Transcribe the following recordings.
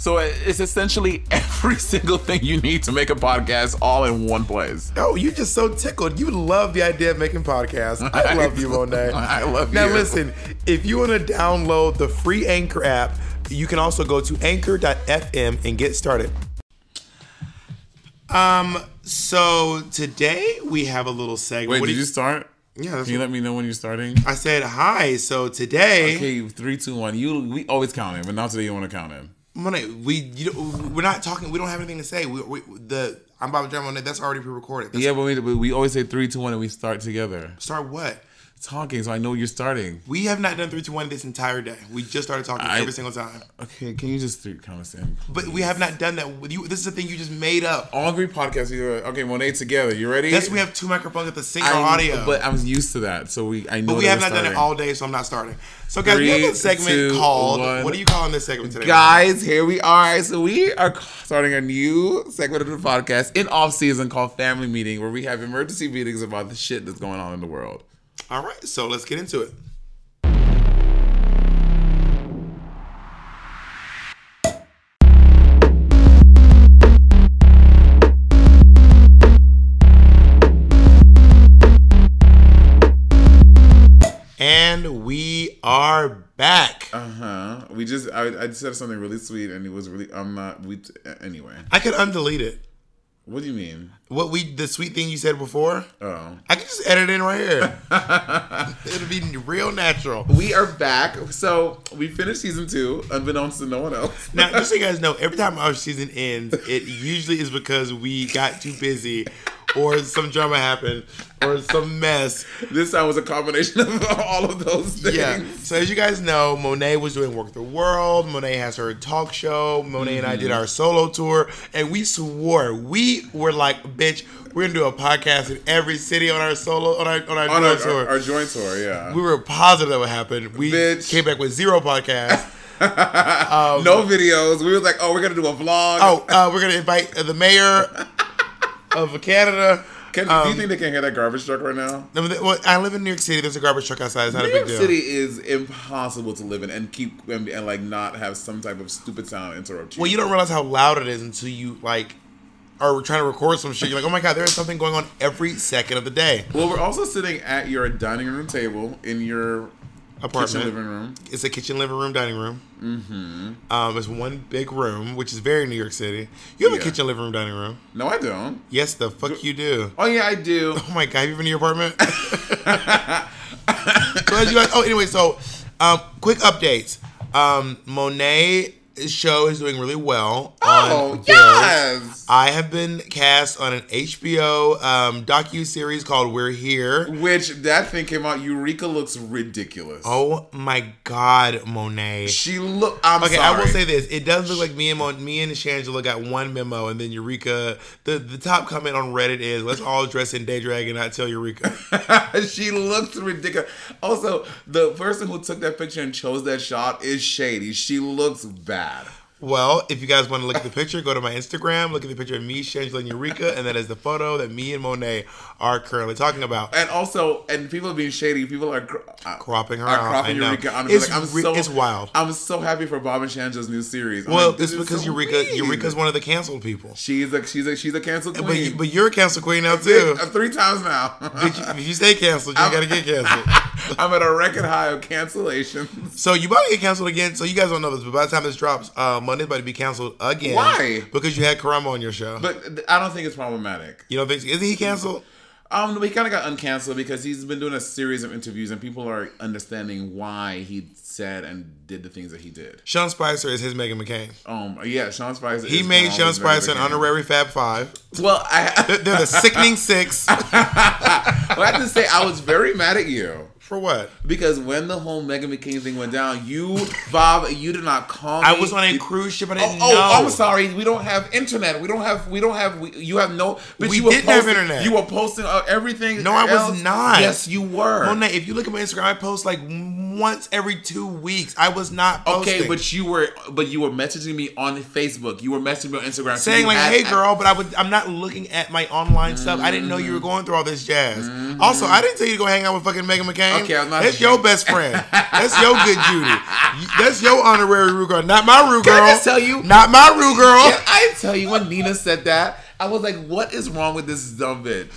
So it's essentially every single thing you need to make a podcast all in one place. Oh, you're just so tickled. You love the idea of making podcasts. I love you, Monet. I love Now you. Now, listen, if you want to download the free Anchor app, you can also go to anchor.fm and get started. Um, so today we have a little segment. Wait, What did do you start? Yeah, Can you what- let me know when you're starting? I said hi. So today, Okay, three, two, one. You we always count it, but not today you want to count it. Monet, we you, we're not talking. We don't have anything to say. We, we the I'm Bob John Monet. That's already pre-recorded. That's, Yeah, but we, we always say three, two, one, and we start together Start what? Talking, so I know you're starting. We have not done three, two, one this entire day. We just started talking I- every single time. Okay, can you just th- count us in? But we have not done that you. This is the thing you just made up. All three podcasts. We do it. Okay, Monet together. You ready? Yes, we have two microphones at the sync our audio. But I'm used to that, so we. I know. But we have we're not done it all day, so I'm not starting. So, guys, we have a segment two, called. one. What are you calling this segment today? Guys, here we are. So we are starting a new segment of the podcast in off season called Family Meeting, where we have emergency meetings about the shit that's going on in the world. All right, so let's get into it. And we are back. Uh huh. We just I, I said something really sweet, and it was really I'm not we anyway. I could undelete it. What do you mean? What we the sweet thing you said before. Oh. I can just edit in right here. It'll be real natural. We are back. So we finished season two, unbeknownst to no one else. Now, just so you guys know, every time our season ends, it usually is because we got too busy, or some drama happened, or some mess. This time was a combination of all of those things. Yeah. So as you guys know, Monet was doing Work the World. Monet has her talk show. Monet and I Mm-hmm. did our solo tour, and we swore we were like, "Bitch, we're gonna do a podcast in every city on our solo on our on our, On our, tour." our, our joint tour, yeah. we were positive that would happen. We Bitch. came back with zero podcasts. no videos. We were like, oh, we're gonna do a vlog. oh, uh, we're gonna invite the mayor of Canada. Can, um, do you think they can hear that garbage truck right now? I, mean, well, I live in New York City. There's a garbage truck outside. It's not New a big York deal. City is impossible to live in and keep and, and like not have some type of stupid sound interrupt you. Well, you don't realize how loud it is until you like are trying to record some shit. You're like, oh my god, there is something going on every second of the day. Well, we're also sitting at your dining room table in your Apartment. kitchen living room. It's a kitchen, living room, dining room. Mm-hmm. Um, it's one big room, which is very New York City. You have a kitchen, living room, dining room. No, I don't. Yes, the fuck you do. Oh yeah, I do. Oh my god, have you been to your apartment? so as you guys, oh anyway, so um, quick updates. Um, Monet show is doing really well. Oh Bills. yes. I have been cast on an HBO um, docu series called We're Here. Which that thing came out. Eureka looks ridiculous. Oh my God, Monet. She look. I'm Okay, sorry. I will say this: it does look like me and Mon- me and Shangela got one memo, and then Eureka. The the top comment on Reddit is, "Let's all dress in day drag and not tell Eureka." she looks ridiculous. Also, the person who took that picture and chose that shot is shady. She looks bad bad. Well, if you guys want to look at the picture, go to my Instagram. Look at the picture of me, Shangela, and Eureka, and that is the photo that me and Monet are currently talking about. And also, and people are being shady. People are cro- uh, Cropping her are out. cropping. Eureka. I'm, It's like, I'm re- so it's wild. I'm so happy for Bob and Shangela's new series. I'm Well, like, this it's is because so Eureka mean. Eureka's one of the canceled people. She's a she's a she's a canceled But queen. you, but you're a canceled queen now too. Three times now. If you, if you stay canceled, you gotta get canceled. I'm at a record high of cancellations. So you about to get canceled again. So you guys don't know this, but by the time this drops, uh, Monet's about to be canceled again. Why? Because you had Karamo on your show. But I don't think it's problematic. you don't think? Isn't he canceled? Um, he kind of got uncanceled because he's been doing a series of interviews and people are understanding why he said and did the things that he did. Sean Spicer is his Meghan McCain. Um, yeah, Sean Spicer. He made Sean Spicer an honorary Fab Five. Well, I, They're the sickening six. well, I have to say I was very mad at you For what? Because when the whole Meghan McCain thing went down, you, Bob, you did not call me. I was on a cruise ship. I Oh, didn't oh, know. I'm sorry. We don't have internet. We don't have. We don't have. We, you have no. But We you were didn't have posting- internet. You were posting uh, everything. No, I was not. Yes, you were. Monet, if you look at my Instagram, I post like once every two weeks. I was not posting. Okay, but you were, but you were messaging me on Facebook. You were messaging me on Instagram, saying you like, had- "Hey, girl," but I would. I'm not looking at my online stuff. I didn't know you were going through all this jazz. Also, I didn't tell you to go hang out with fucking Meghan McCain. Okay, I'm not- That's your best friend. That's your good Judy. That's your honorary Ru girl, not my Ru Can girl. I just tell you? Not my Ru girl. Can I tell you when Nina said that? I was like, "What is wrong with this dumb bitch?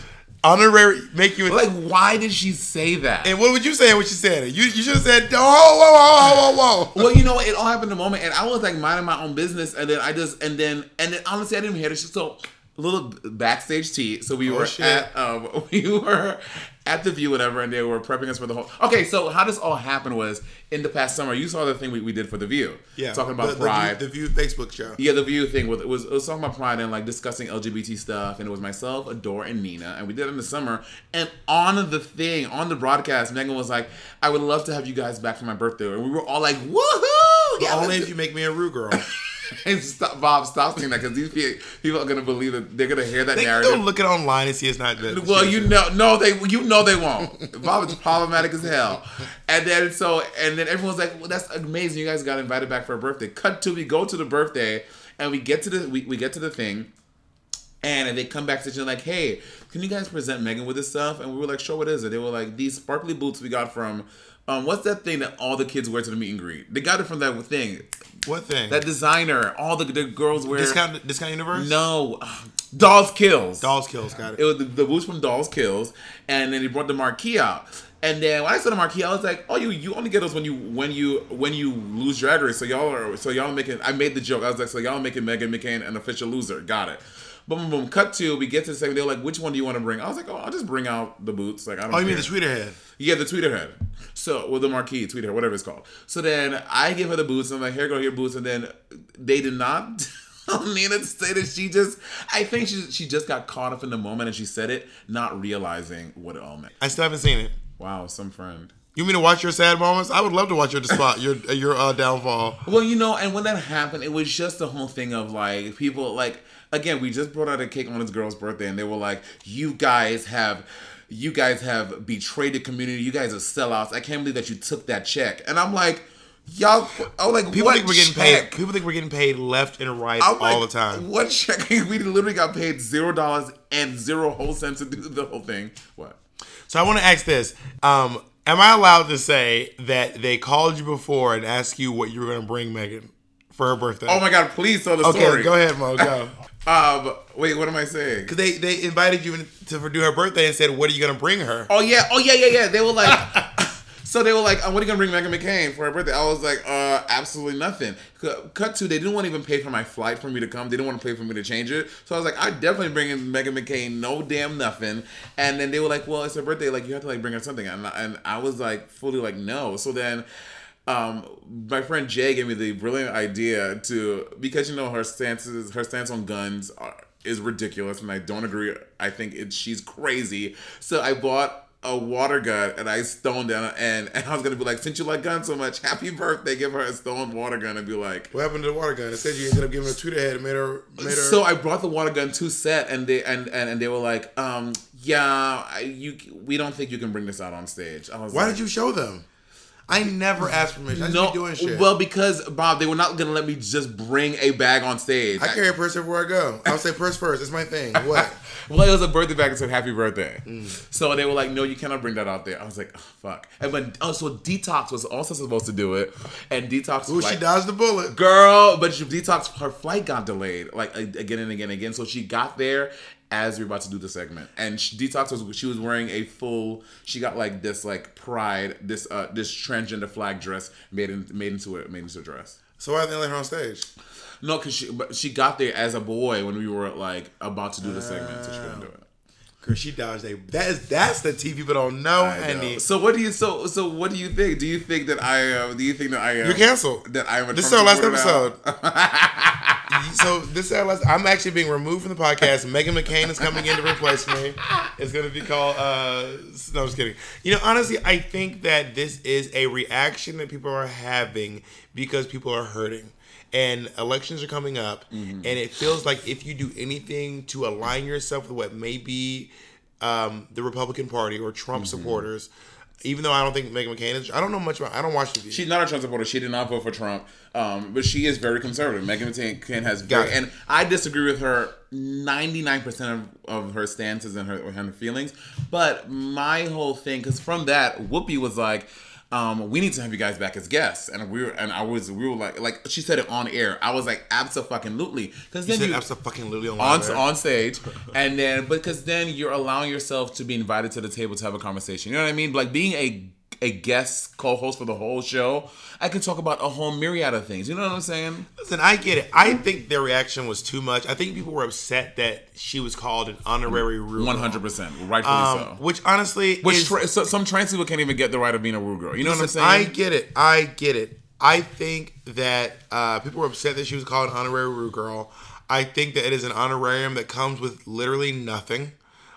Honorary make you. Like, why did she say that and what would you say when she said it? You you should have said, "Oh, whoa, whoa, whoa, whoa, whoa." Well, you know, what? it all happened in a moment, and I was like minding my own business, and then I just, and then, and then honestly, I didn't hear it. So, a little backstage tea. So we Oh, were shit. at, um, we were at the View, whatever, and they were prepping us for the whole. Okay, so how this all happened was in the past summer. You saw the thing we, we did for the View, Yeah, talking about the, the pride. View, the View Facebook show. Yeah, the View thing was it was it was talking about pride and like discussing LGBT stuff, and it was myself, Adore, and Nina, and we did it in the summer. And on the thing, on the broadcast, Meghan was like, "I would love to have you guys back for my birthday," and we were all like, "Woohoo!" But Yeah, only if you make me a Ru girl. and stop, Bob, stop saying that because these pe- people are gonna believe that they're gonna hear that They narrative. don't look it online and see it's not good. Well, you know, no, they, you know, they won't. Bob is problematic as hell. And then so, and then everyone's like, "Well, that's amazing. You guys got invited back for a birthday." Cut to we go to the birthday, and we get to the we, we get to the thing, and they come back to you like, "Hey, can you guys present Meghan with this stuff?" And we were like, "Sure, what is it?" They were like, "These sparkly boots we got from." Um, what's that thing that all the kids wear to the meet and greet? They got it from that thing. what thing? That designer. All the, the girls wear. discount discount universe. No, Dolls Kills. Dolls kills. Got it. It was the, the boots from Dolls Kills, and then he brought the marquee out. And then when I saw the marquee, I was like, "Oh, you you only get those when you when you when you lose Drag Race." So y'all are so y'all making. I made the joke. I was like, "So y'all making Meghan McCain an official loser." Got it. Boom, boom, boom. Cut to we get to the second. They're like, "Which one do you want to bring?" I was like, "Oh, I'll just bring out the boots." Like I don't. oh, you mean the tweeter head? Yeah, the tweeter head. So, well, the marquee, tweeter head, whatever it's called. So then I give her the boots. And I'm like, here go your boots. And then they did not Nina to say that she just, I think she she just got caught up in the moment and she said it, not realizing what it all meant. I still haven't seen it. Wow, some friend. You mean to watch your sad moments? I would love to watch your spot, your your uh, downfall. Well, you know, and when that happened, it was just the whole thing of like people like again, we just brought out a cake on this girl's birthday, and they were like, "You guys have." You guys have betrayed the community. You guys are sellouts. I can't believe that you took that check. And I'm like, y'all. Was like, People think we're getting check? paid. People think we're getting paid left and right I'm all like, the time. What check? We literally got paid zero dollars and zero whole cents to do the whole thing. What? So I want to ask this: um, Am I allowed to say that they called you before and asked you what you were going to bring Meghan for her birthday? Oh my god! Please tell the Okay, story. go ahead, Mo. Go. Um, wait, what am I saying? Because they they invited you in to do her birthday and said, "What are you going to bring her?" Oh yeah, oh yeah, yeah, yeah. They were like, so they were like, uh, "What are you gonna bring Meghan McCain for her birthday?" I was like, "Uh, absolutely nothing." Cut cut to, they didn't want to even pay for my flight for me to come. They didn't want to pay for me to change it. So I was like, "I definitely bringing Meghan McCain, no damn nothing." And then they were like, "Well, it's her birthday. Like you have to like bring her something." And and I was like, fully like, no. So then. Um, my friend Jay gave me the brilliant idea to because you know her stances, her stance on guns are, is ridiculous, and I don't agree. I think it, she's crazy. So I bought a water gun and I stoned down and, and I was gonna be like, since you like guns so much, happy birthday! Give her a stoned water gun and be like. What happened to the water gun? It said you ended up giving her a Twitter head and made her made her. So I brought the water gun to set and they and and, and they were like, um, yeah, I, you we don't think you can bring this out on stage. I was Why like, did you show them? I never asked permission. I just no, be doing shit. well, because Bob, they were not gonna let me just bring a bag on stage. I carry a purse everywhere I go. I'll say purse first. It's my thing. What? Well, it was a birthday bag that said "Happy Birthday," Mm. so they were like, "No, you cannot bring that out there." I was like, oh, "Fuck!" And when oh, so Detox was also supposed to do it, and Detox, Ooh, flight- she dodged the bullet. girl, but she, Detox, her flight got delayed like again and again and again. So she got there as we were about to do the segment, and she, Detox was she was wearing a full. She got like this like pride this uh this transgender flag dress made in, made into a made into a dress. So why didn't they let her on stage? No, because she but she got there as a boy when we were like about to do the segment, so she couldn't do it. Cause she dodged a. That is that's the T people don't know, I know. So what do you so so what do you think? Do you think that I uh, do you think that I uh, You're canceled. that I am a This is our last episode. so this is our last. I'm actually being removed from the podcast. Meghan McCain is coming in to replace me. It's going to be called. Uh, no, I'm just kidding. You know, honestly, I think that this is a reaction that people are having because people are hurting. And elections are coming up, and it feels like if you do anything to align yourself with what may be um, the Republican Party or Trump supporters, even though I don't think Meghan McCain is, I don't know much about. I don't watch TV. She's not a Trump supporter. She did not vote for Trump, um, but she is very conservative. Meghan McCain has Got very, and I disagree with her ninety nine percent of of her stances and her and her feelings. But my whole thing, because from that, Whoopi was like. Um, we need to have you guys back as guests, and we were, and I was, we were like, like she said it on air. I was like, absolutely, because you then said you, absolutely on on on stage, and then because then you're allowing yourself to be invited to the table to have a conversation. You know what I mean? Like being a a guest co-host for the whole show, I can talk about a whole myriad of things. You know what I'm saying? Listen, I get it. I think their reaction was too much. I think people were upset that she was called an honorary Ru. One hundred percent, rightfully Um, so. which honestly, Which is, tra- so, some trans people can't even get the right of being a Ru girl. You know listen, what I'm saying? I get it. I get it. I think that uh, people were upset that she was called an honorary Ru girl. I think that it is an honorarium that comes with literally nothing,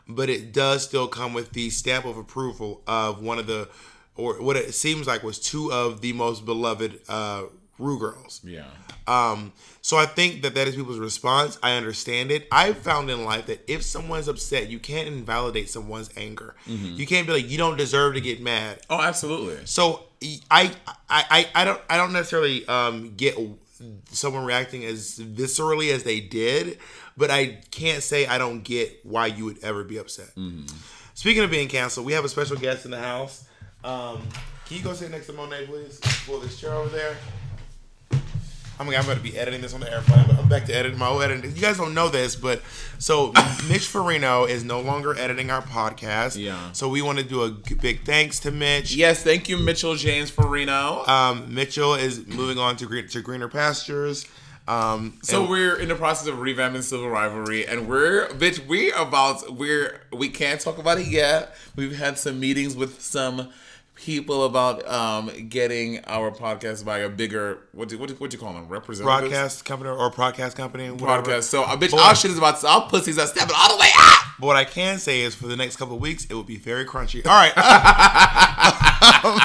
but it does still come with the stamp of approval of one of the, or what it seems like was two of the most beloved uh, Ru girls. yeah. Um, so I think that that is people's response. I understand it. I've found in life that if someone's upset, you can't invalidate someone's anger. You can't be like, you don't deserve to get mad. Oh, absolutely. So I, I, I, I don't, I don't necessarily um, get someone reacting as viscerally as they did, but I can't say I don't get why you would ever be upset. Speaking of being canceled, we have a special guest in the house. Um, can you go sit next to Monet, please? Pull this chair over there. God, I'm going to be editing this on the airplane. But I'm back to editing my own editing. You guys don't know this, but so Mitch Farino is no longer editing our podcast. Yeah. So we want to do a big thanks to Mitch. Yes, thank you, Mitchell James Farino. Um, Mitchell is moving on to green, to greener pastures. Um, So we're in the process of revamping Sibling Rivalry, and we're bitch. We about we're we can't talk about it yet. We've had some meetings with some people about um getting our podcast by a bigger what do, what do, what do you call them representative broadcast company or broadcast company. Whatever. podcast. So uh, bitch, Boy. our shit is about to, our pussies are stepping all the way out. But what I can say is for the next couple of weeks, it will be very crunchy. All right.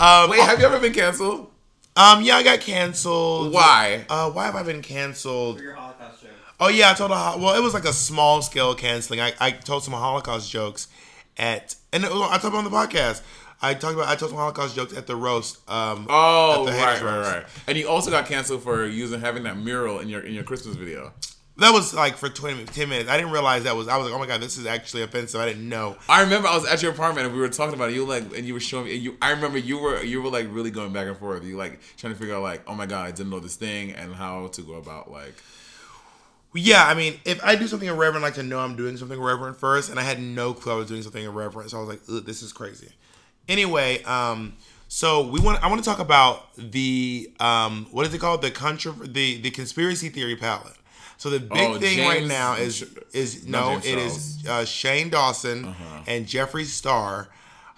um, Wait, have you ever been canceled? um, yeah, I got canceled. Why? Uh, why have I been canceled? For your Holocaust joke. Oh yeah, I told a well, it was like a small scale canceling. I, I told some Holocaust jokes at, and I talked about on the podcast. I talked about I told some Holocaust jokes at the roast. Um, Oh, at the right, right, roast. right. And you also got canceled for using having that mural in your in your Christmas video. That was like for 20 minutes, 10 minutes. I didn't realize that was. I was like, oh my god, this is actually offensive. I didn't know. I remember I was at your apartment and we were talking about it. You were like, and you were showing me. And you, I remember you were you were like really going back and forth. You like trying to figure out like, oh my god, I didn't know this thing and how to go about like. Yeah, I mean, if I do something irreverent, I like to know I'm doing something irreverent first, and I had no clue I was doing something irreverent, so I was like, Ugh, this is crazy. Anyway, um, so we want I want to talk about the um, what is it called? The contro- the the conspiracy theory palette. So the big Oh, thing right now is is not no, it is uh, Shane Dawson and Jeffree Star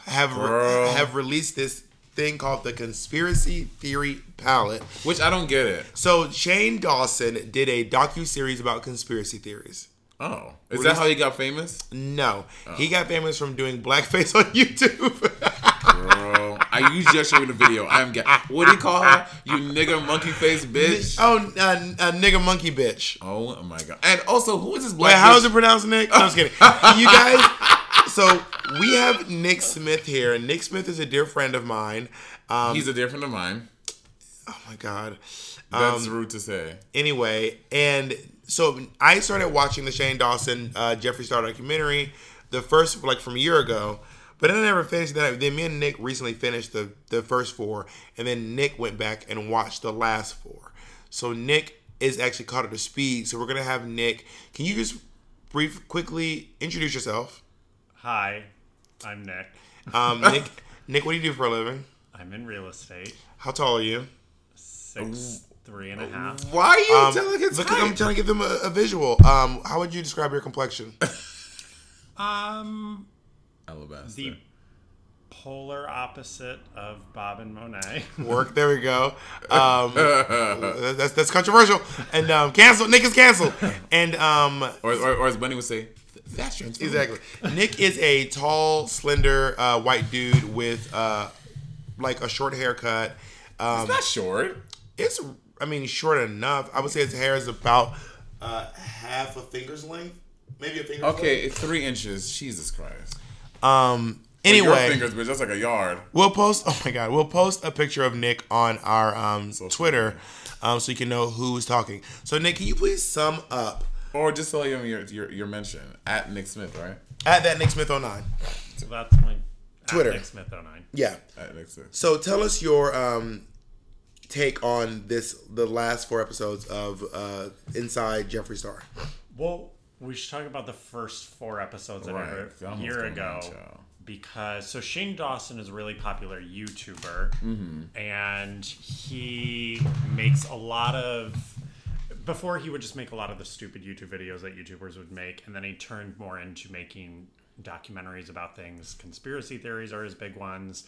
have re- have released this thing called the conspiracy theory palette. Which I don't get it. So Shane Dawson did a docu series about conspiracy theories. Oh, is that how he got famous? No, he got famous from doing blackface on YouTube. Bro, I you just showed me the video. I'm get. What do you call her? You nigger monkey face bitch. oh, uh, uh, nigga monkey bitch. Oh my god. And also, who is this black? Wait, how is it pronounced, Nick? No, I'm just kidding. You guys. So we have Nick Smith here, and Nick Smith is a dear friend of mine. Um, He's a dear friend of mine. oh my god. That's Um, rude to say. anyway, and so I started watching the Shane Dawson uh, Jeffree Star documentary, the first like from a year ago, but then I never finished that. Then me and Nick recently finished the the first four, and then Nick went back and watched the last four. So Nick is actually caught up to speed. So we're gonna have Nick. Can you just brief quickly introduce yourself? Hi, I'm Nick. Um, Nick, Nick, what do you do for a living? I'm in real estate. How tall are you? Six, three and a half. Why are you Um, telling his because I'm trying to give them a, a visual. Um, how would you describe your complexion? Um, Alabaster. the polar opposite of Bob and Monet. Work. There we go. Um, that's that's controversial and um, canceled. Nick is canceled. And um, Or, or, or as Bunny would say, that's your exactly. Nick is a tall, slender, uh, white dude with uh, like a short haircut. Um, It's not short. it's I mean short enough. I would say his hair is about uh, half a finger's length, maybe a finger. Okay, it's three inches. Jesus Christ. Um. Anyway, fingers, bitch. That's like a yard. we'll post. Oh my god, we'll post a picture of Nick on our um, Twitter, um, so you can know who's talking. So Nick, can you please sum up Or just tell him your, your your mention at Nick Smith, right? at that Nick Smith 09? so that's my at Twitter. Nick Smith 09. Yeah. At Nick Smith. So tell us your um, take on this, the last four episodes of uh, Inside Jeffree Star. Well, we should talk about the first four episodes that Right. I heard I a year ago. Because so Shane Dawson is a really popular YouTuber, Mm-hmm. and he makes a lot of. Before he would just make a lot of the stupid YouTube videos that YouTubers would make, and then he turned more into making documentaries about things. Conspiracy theories are his big ones.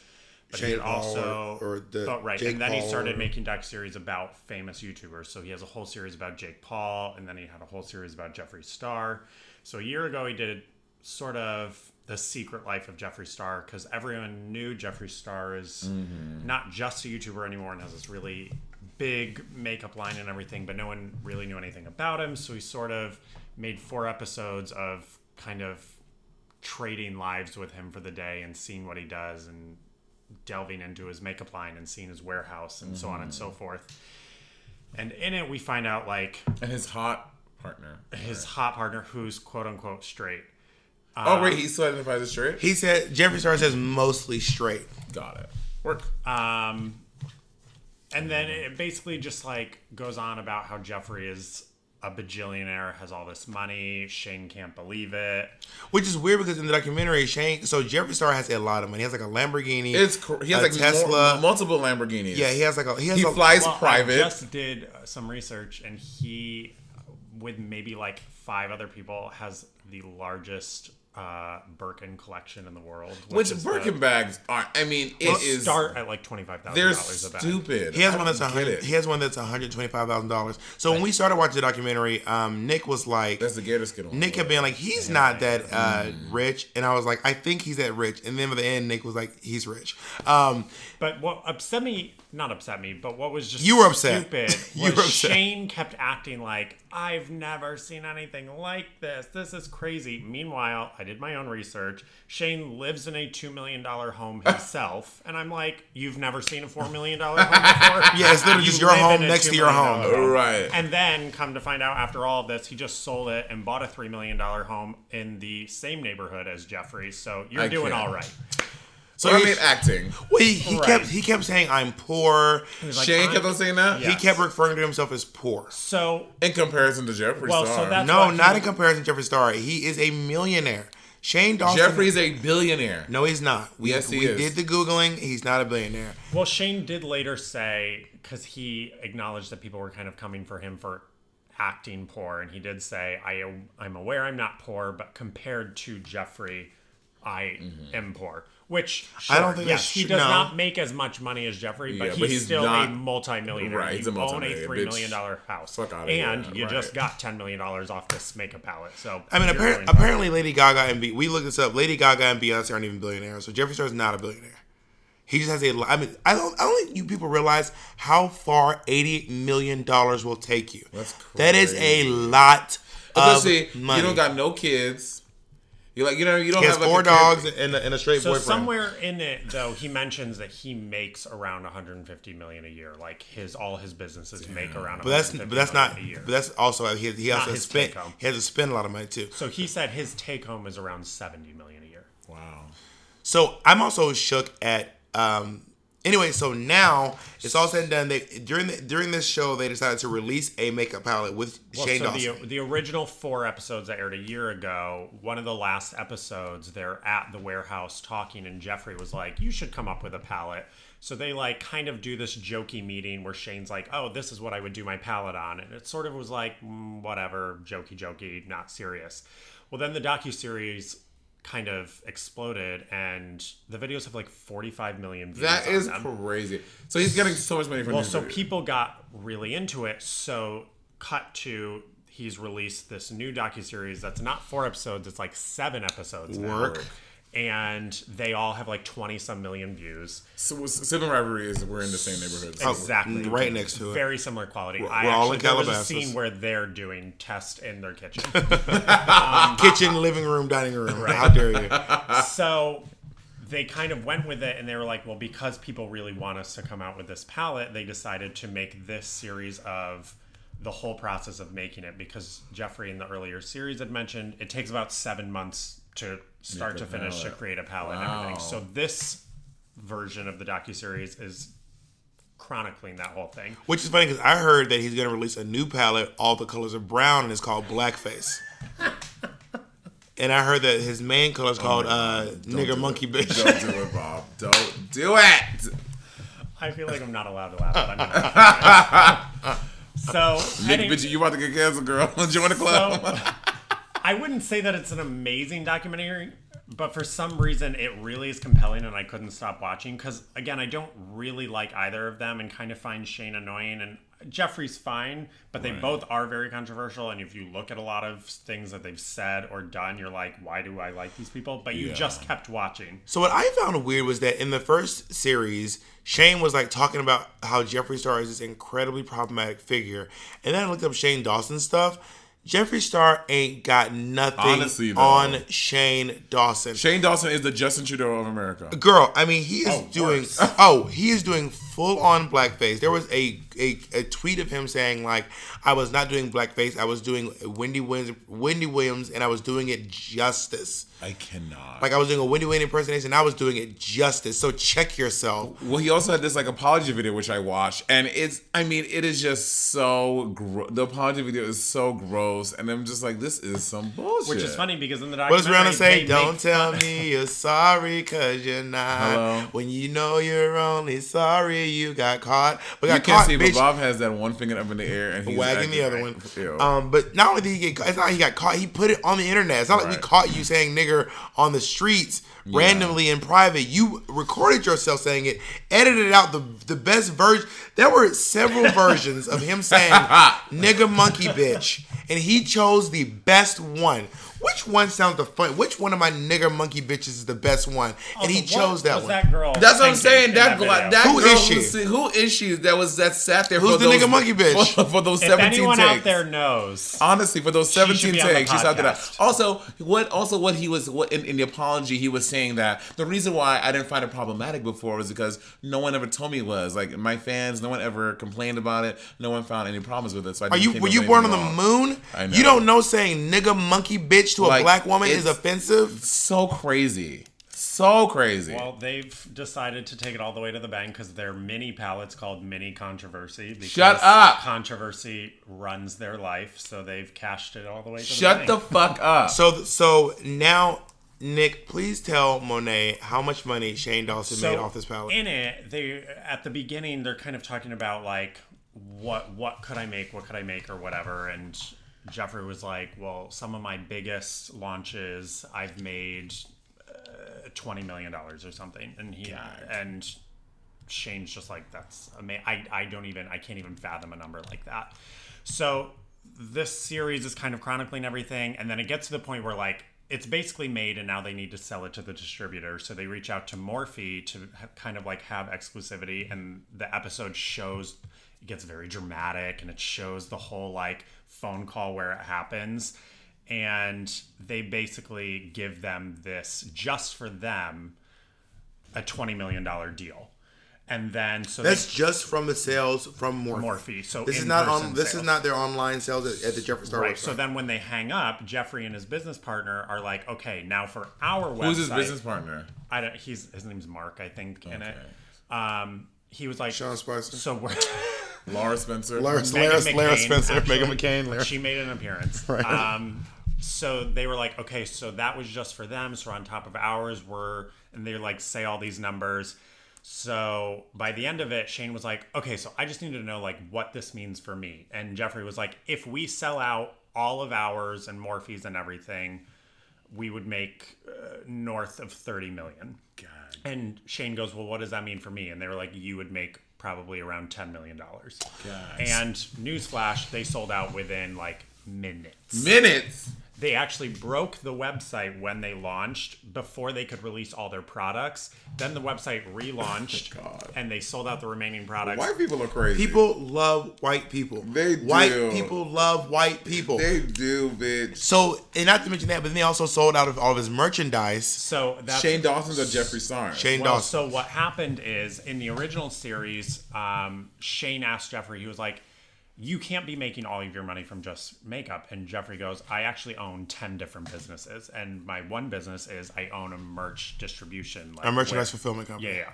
But he Shane would Paul also, or- or the but right, Jake and then he started or- making doc series about famous YouTubers. So he has a whole series about Jake Paul, and then he had a whole series about Jeffree Star. So a year ago, he did sort of the secret life of Jeffree Star because everyone knew Jeffree Star is mm-hmm. not just a YouTuber anymore and has this really big makeup line and everything, but no one really knew anything about him. So he sort of made four episodes of kind of trading lives with him for the day and seeing what he does and delving into his makeup line and seeing his warehouse and so on and so forth. And in it, we find out like And his hot partner. his hot partner, who's quote unquote straight. oh wait, he still identifies as straight. He said Jeffree Star says mostly straight. Got it. Work. Um, and then it basically just like goes on about how Jeffree is a bajillionaire, has all this money. Shane can't believe it. Which is weird because in the documentary, Shane, so Jeffree Star has a lot of money. He has like a Lamborghini. It's cr- he has a like Tesla. Tesla, multiple Lamborghinis. yeah, he has like a he has he a, flies Well, private. I just did uh, some research, and he, with maybe like five other people, has the largest uh, Birkin collection in the world. which is Birkin the, bags are. I mean, it Well, is. start at like twenty five thousand They're dollars stupid. He has I one that's a hundred. He has one that's one hundred twenty five thousand dollars. So when we started watching the documentary, um, Nick was like, That's the Gator skin one. Nick had been like, he's not that uh, rich, and I was like, I think he's that rich. And then by the end, Nick was like, he's rich. Um, But what upset me, not upset me, but what was just You were upset. stupid You was were upset. Shane kept acting like I've never seen anything like this. This is crazy. Meanwhile, I did my own research. Shane lives in a two million dollar home himself, and I'm like, you've never seen a four million dollar home before? Yeah, it's literally You just your home next to your million home. Right. And then come to find out after all of this, he just sold it and bought a three million dollar home in the same neighborhood as Jeffree. So you're I doing can't. all right. So So I he, mean, acting. well, he, he Right. kept he kept saying, I'm poor. Like, Shane I'm- kept on saying that. Yeah. He kept referring to himself as poor. So In comparison to Jeffree Well, so Star. that's- No, what he- not in comparison to Jeffree Star. He is a millionaire. Shane Dawson. Jeffree's a billionaire. No, he's not. We, Yes, he we is. did the googling. He's not a billionaire. Well, Shane did later say because he acknowledged that people were kind of coming for him for acting poor, and he did say, "I I'm aware I'm not poor, but compared to Jeffree, I mm-hmm. am poor." Which Mm-hmm. I don't think yes, he does no. not make as much money as Jeffree, but, Yeah, he's, but he's still not- a multimillionaire. Right, he's a You own a multimillionaire, three million dollar house, Fuck outta and here, you right. just got ten million dollars off this makeup palette. So I mean, you're apparently, Lady Gaga and B- we looked this up. Lady Gaga and Beyonce aren't even billionaires. So Jeffree Star is not a billionaire. He just has a. I mean, I don't. I don't think you people realize how far eighty million dollars will take you. That's That is a lot But of see, money. you don't got no kids. You like you know you don't he has have like four a kid- dogs and a, and a straight So boyfriend. somewhere in it, though, he mentions that he makes around 150 million a year. Like his all his businesses make around. but that's 150 but that's not. million. But that's also he, he also his spent. take-home. He has to spend a lot of money too. so he said his take home is around 70 million a year. Wow. So I'm also shook at. um Anyway, so now it's all said and done. They during the, during this show they decided to release a makeup palette with Well, Shane so Dawson. the the original four episodes that aired a year ago, one of the last episodes, they're at the warehouse talking, and Jeffree was like, "You should come up with a palette." So they like kind of do this jokey meeting where Shane's like, "Oh, this is what I would do my palette on," and it sort of was like, mm, whatever, jokey, jokey, not serious. Well, then the docu series kind of exploded, and the videos have like 45 million views. That on them. crazy. So he's getting so much money from Well, so videos. people got really into it. So cut to he's released this new docu-series that's not four episodes, it's like seven episodes. now. Work. And they all have like 20 some million views. So, Sibling rivalry is we're in the same neighborhood. so- Exactly. right next to it. Very similar quality. I we're all actually, in there was a Calabasas. scene where they're doing tests in their kitchen. Um, kitchen, living room, dining room. How dare you? so they kind of went with it and they were like, well, because people really want us to come out with this palette, they decided to make this series of the whole process of making it because Jeffree in the earlier series had mentioned it takes about seven months to start to a finish to create a palette and everything. So this version of the docuseries is chronicling that whole thing. Which is funny because I heard that he's going to release a new palette, all the colors of brown, and it's called Blackface. and I heard that his main color is called uh, nigger monkey it. bitch. Don't do it, Bob. Don't do it. I feel like I'm not allowed to laugh, but I'm so, Nick, bitch, you about to get canceled, girl. Join the club. So, I wouldn't say that it's an amazing documentary, but for some reason it really is compelling and I couldn't stop watching because again, I don't really like either of them and kind of find Shane annoying and Jeffree's fine, but they both are very controversial and if you look at a lot of things that they've said or done, you're like, why do I like these people? But you Yeah. just kept watching. So what I found weird was that in the first series, Shane was like talking about how Jeffree Star is this incredibly problematic figure, and then I looked up Shane Dawson's stuff. Jeffree Star ain't got nothing Honestly, on Shane Dawson. Shane Dawson is the Justin Trudeau of America. Girl, I mean, he is Oh, doing. oh, he is doing full on blackface. There was a, a a tweet of him saying like, "I was not doing blackface. I was doing Wendy Williams, Wendy Williams, and I was doing it justice. I cannot. Like I was doing a Wendy Williams impersonation. and I was doing it justice. So check yourself. Well, he also had this like apology video which I watched, and it's I mean it is just so gro- the apology video is so gross, and I'm just like this is some bullshit. Which is funny because in the What's documentary, Rihanna say? Don't make tell me you're sorry because you're not. Hello? When you know you're only sorry you got caught. But You got can't caught, see, but bitch. Bob has that one finger up in the air and he's wagging the other one. Ew. Um, but not only did he get caught, it's not like he got caught. He put it on the internet. It's not like we caught you saying nigger on the streets randomly in private. You recorded yourself saying it, edited out the the best version. There were several versions of him saying nigger monkey bitch, and he chose the best one. Which one sounds the fun? Which one of my nigger monkey bitches is the best one? Oh, and he chose that was one. That girl That's what I'm saying. in That, video? that, that Who girl is she? who's- who is she? That was that sat there Who's for the those nigga monkey bitch? for, for those if 17 anyone takes. out there knows, Honestly, for those 17 be on the takes, she's out there. Also, what also what he was what in, in the apology he was saying that the reason why I didn't find it problematic before was because no one ever told me it was like my fans, no one ever complained about it, no one found any problems with it. So I Are didn't you were you born on the moon? I know. You don't know saying nigga monkey bitch to a Like, black woman is offensive. So crazy, so crazy. well, they've decided to take it all the way to the bank because their mini palettes called Mini Controversy. Because Shut up. Controversy runs their life, so they've cashed it all the way to Shut the the fuck up. So so now, Nick, please tell Monet how much money Shane Dawson made off this palette. In it, they at the beginning they're kind of talking about like what what could I make, what could I make, or whatever. And Jeffree was like, "Well, some of my biggest launches I've made uh, twenty million dollars or something," and he and Shane's just like, "That's amazing. I I don't even I can't even fathom a number like that." So this series is kind of chronicling everything, and then it gets to the point where like it's basically made, and now they need to sell it to the distributor. So they reach out to Morphe to ha- kind of like have exclusivity, and the episode shows it gets very dramatic, and it shows the whole like phone call where it happens, and they basically give them this just for them a twenty million dollar deal. And then so That's they, just from the sales from Morphe. Morphe. So this is not on. in-person This is not their online sales at, at the Jeffree Star Right. website. So then when they hang up, Jeffree and his business partner are like, okay, now for our website. Who's his business partner? I don't, he's his name's Mark, I think, in it. Okay. Um, he was like, Sean Spicer. so we're Laura Spencer. Lara, Meghan Lara, Lara McCain, Spencer, actually. Meghan McCain, Lara. she made an appearance. Right. Um, so they were like, okay, so that was just for them. So on top of ours, we're and they like say all these numbers. So by the end of it, Shane was like, okay, so I just need to know like what this means for me. And Jeffree was like, if we sell out all of ours and Morphe's and everything, we would make uh, north of 30 million. God. And Shane goes, Well, what does that mean for me? And they were like, You would make probably around $10 million. And newsflash, they sold out within like minutes. Minutes. They actually broke the website when they launched before they could release all their products. Then the website relaunched God. and they sold out the remaining products. White people are crazy. People love white people. They do. White do. people love white people. They do, bitch. so, and not to mention that, but then they also sold out of all of his merchandise. So that's Shane Dawson's or Jeffree Star. Shane Well, Dawson. so what happened is in the original series, um, Shane asked Jeffree, he was like, "You can't be making all of your money from just makeup." And Jeffree goes, "I actually own ten different businesses, and my one business is I own a merch distribution, like a merchandise where- fulfillment company. Yeah, yeah.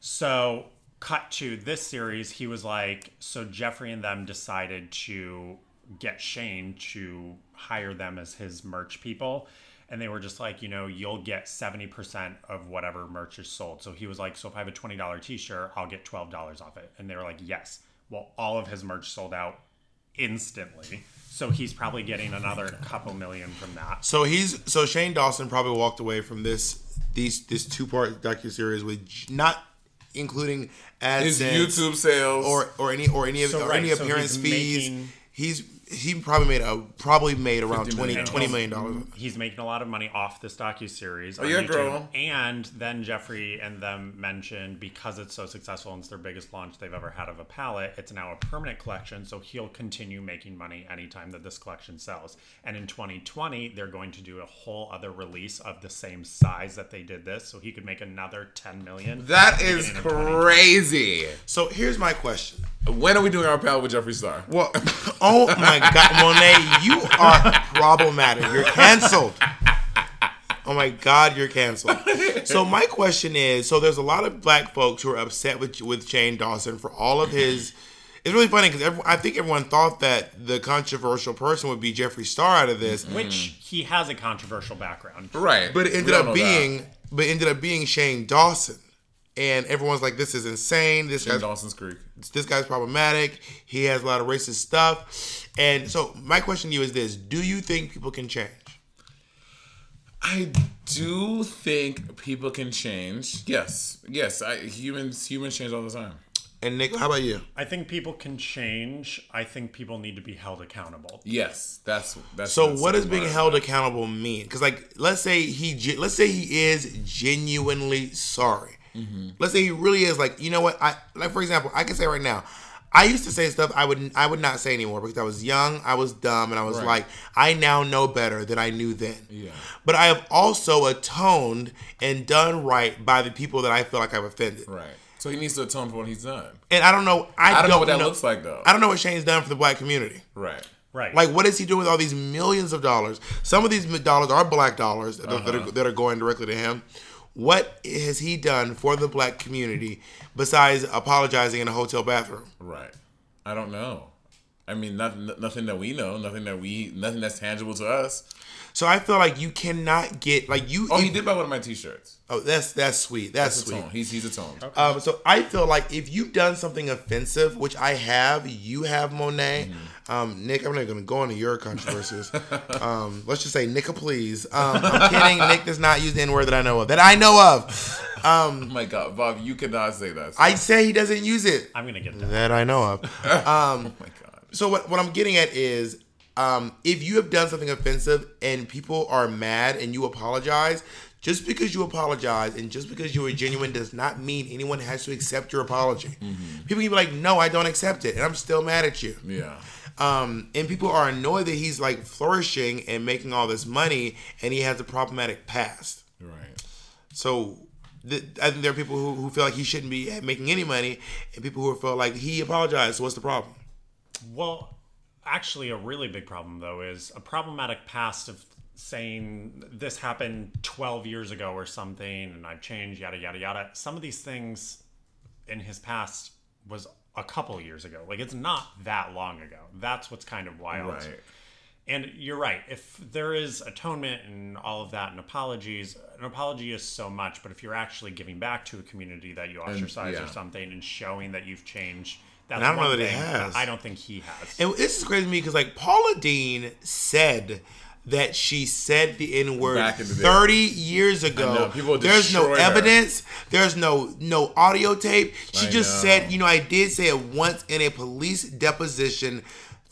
So, cut to this series, he was like, so Jeffree and them decided to get Shane to hire them as his merch people. And they were just like, you know, you'll get 70% of whatever merch is sold. So he was like, so if I have a $20 t shirt, I'll get $12 off it. And they were like, yes. Well, all of his merch sold out instantly. So he's probably getting oh another couple million from that. So he's so Shane Dawson probably walked away from this these this two part docu series with not including as His YouTube sales. or or any or any of So, or right, any so appearance he's fees. making- He's he probably made a probably made around 50 20, million. 20 million dollars. he's making a lot of money off this docu series. Oh, yeah, girl. And then Jeffree and them mentioned because it's so successful and it's their biggest launch they've ever had of a palette, it's now a permanent collection. So he'll continue making money anytime that this collection sells. And in 2020, they're going to do a whole other release of the same size that they did this, so he could make another 10 million. that at the is beginning of 2020. crazy. So here's my question. When are we doing our palette with Jeffree Star? Well, oh my God, Monet, you are problematic. You're canceled. Oh my God, you're canceled. So my question is: so there's a lot of black folks who are upset with with Shane Dawson for all of his. It's really funny because I think everyone thought that the controversial person would be Jeffree Star out of this, Which he has a controversial background. Right. but it ended up being, that. but it ended up being Shane Dawson, and everyone's like, "This is insane. This Shane guy's Dawson's Creek. this guy's problematic. He has a lot of racist stuff. And so my question to you is this: Do you think people can change? I do think people can change. Yes, yes. I, humans humans change all the time. And Nick, how about you? I think people can change. I think people need to be held accountable. Yes, that's that's. So that's what does being part. held accountable mean? Because like, let's say he, let's say he is genuinely sorry. Mm-hmm. Let's say he really is like, you know what? I like, for example, I can say right now. I used to say stuff I would I would not say anymore because I was young, I was dumb, and I was Right. like, I now know better than I knew then. Yeah. But I have also atoned and done right by the people that I feel like I've offended. Right. So he needs to atone for what he's done. And I don't know. I, I don't know what that looks like though. I don't know what Shane's done for the black community. Right. Right. Like, what is he doing with all these millions of dollars? Some of these dollars are black dollars that, that, Uh-huh. are, that are going directly to him. What has he done for the black community besides apologizing in a hotel bathroom? Right. I don't know. I mean, nothing, nothing that we know, nothing that we, nothing that's tangible to us. So I feel like you cannot get like you. Oh, he did buy one of my T-shirts. Oh, that's that's sweet. That's, That's a sweet. tone. He's he's a tone. Um, so I feel like if you've done something offensive, which I have, you have Monet. Mm-hmm. Um, Nick, I'm not going to go into your controversies. um, let's just say Nicka, please. Um, I'm kidding. Nick does not use the N word that I know of. That I know of. Oh my God, Bob, you cannot say that. I say he doesn't use it. I'm gonna get that. That I know of. Um, oh my God. so what, what I'm getting at is um, if you have done something offensive and people are mad and you apologize, just because you apologize and just because you are genuine does not mean anyone has to accept your apology. People can be like, no, I don't accept it, and I'm still mad at you. Yeah. Um, and people are annoyed that he's like flourishing and making all this money and he has a problematic past. Right. So th- I think there are people who, who feel like he shouldn't be making any money and people who feel like he apologized. So what's the problem? Well, actually, a really big problem though is a problematic past of saying this happened 12 years ago or something, and I've changed, yada yada yada. Some of these things in his past was a couple years ago. Like it's not that long ago. That's what's kind of wild. Right. And you're right. If there is atonement and all of that and apologies, an apology is so much. But if you're actually giving back to a community that you ostracize yeah. or something and showing that you've changed, that's And I don't know that he has. I don't think he has. And this is crazy to me because like Paula Deen said that she said the N word Back in the day. 30 years ago. know, There's no destroyed her. evidence. There's no no audio tape. She I just know. said, you know, I did say it once in a police deposition